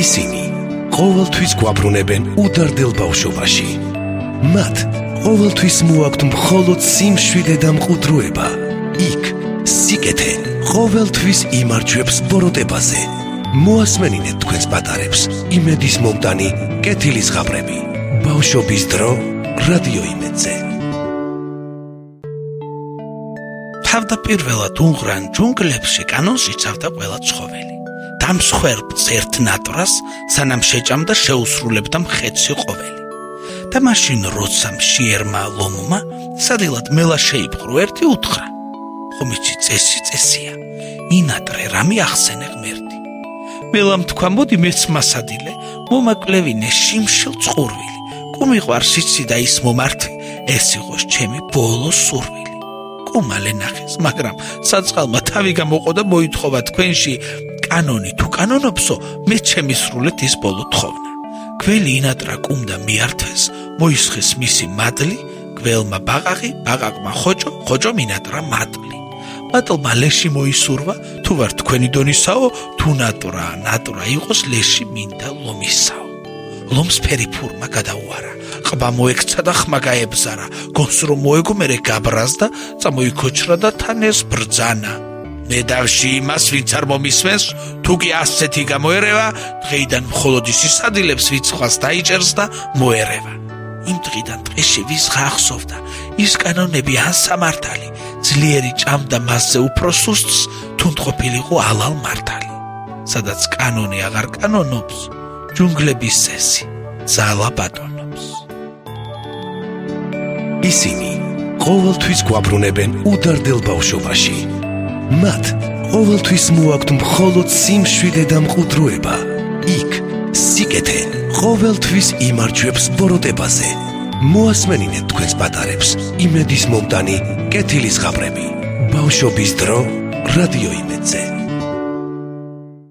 ისინი ყოველთვის გვაბრუნებენ უდარდელ ბავშვობაში. მათ ყოველთვის მოაქვთ მხოლოდ სიმშვიდე და მყუდროება. იქ სიკეთე ყოველთვის იმარჯვებს ბოროტებაზე. მოასმენინეთ თქვენს პატარებს იმედის მომტანი კეთილის ღაბრები. ბავშვობის დრო რადიო იმედზე. თავდაპირველად უნღრან ჯუნგლებში კანონს იცავდა ყველა ცხოველი. დამსხვერპლს ერთ ნატრას სანამ შეჭამდა შეუსრულებდა მხეცი ყოველი. და მაშინ როცა მშიერმა ლომმა სადილად მელა შეიპყრო ერთი უთხრა. ხომიცი წესი წესია. ინატრე რამე ახსენე ღმერთი. მელამ თქვა მოდი მეც მასადილე მომაკლევინე შიმშილ წყურვილი. კუმიყვარს იცი და ის მომართი ეს იყოს ჩემი ბოლო სურვილი. კუმალე ნახეს, მაგრამ საწყალმა თავი გამოყო და მოითხოვა თქვენში კანონი თუ კანონობსო, მე ჩემი სრულით ის ბოლო თხოვნა. გველი ინატრა კუმდა მიართეს, მოისხეს მისი მადლი, გველმა ბაყაყი, ბაყაყმა ხოჭო, ხოჭო მინატრა მადლი. მადლმა ლეში მოისურვა, თუ ვარ თქვენი დონისაო, თუ ნატრა, ნატრა იყოს ლეში მინდა ლომისაო. ლომს ფერი ფურმა გადაუარა. ყბა მოექცა და ხმა გაებზარა. გონს რომ მოეგო მერე გაბრაზდა, წამოიქოჩრა და თან ეს ბრძანა. მე დავში იმას ვინც არ მომისმენს, თუ კი ასეთი გამოერევა, დღეიდან მხოლოდ ის ისადილებს ვიცხვას დაიჭერს და მოერევა. იმ დღიდან დღეში ვის ხახსოვდა, ის კანონები ან სამართალი, ძლიერი ჭამდა მასზე უფრო სუსტს, თუნდყოფილიყო ალალ მართალი. სადაც კანონი აღარ კანონობს, ჯუნგლების წესი ზალა ბატონობს ისინი ყოველთვის გვაბრუნებენ უდარდელ ბავშვობაში მათ ყოველთვის მოაქვთ მხოლოდ სიმშვიდე და მყუდროება. იქ სიკეთე ყოველთვის იმარჯვებს ბოროტებაზე. მოასმენინეთ თქვენს პატარებს იმედის მომტანი კეთილის ღაბრები. ბავშვობის დრო რადიო იმედზე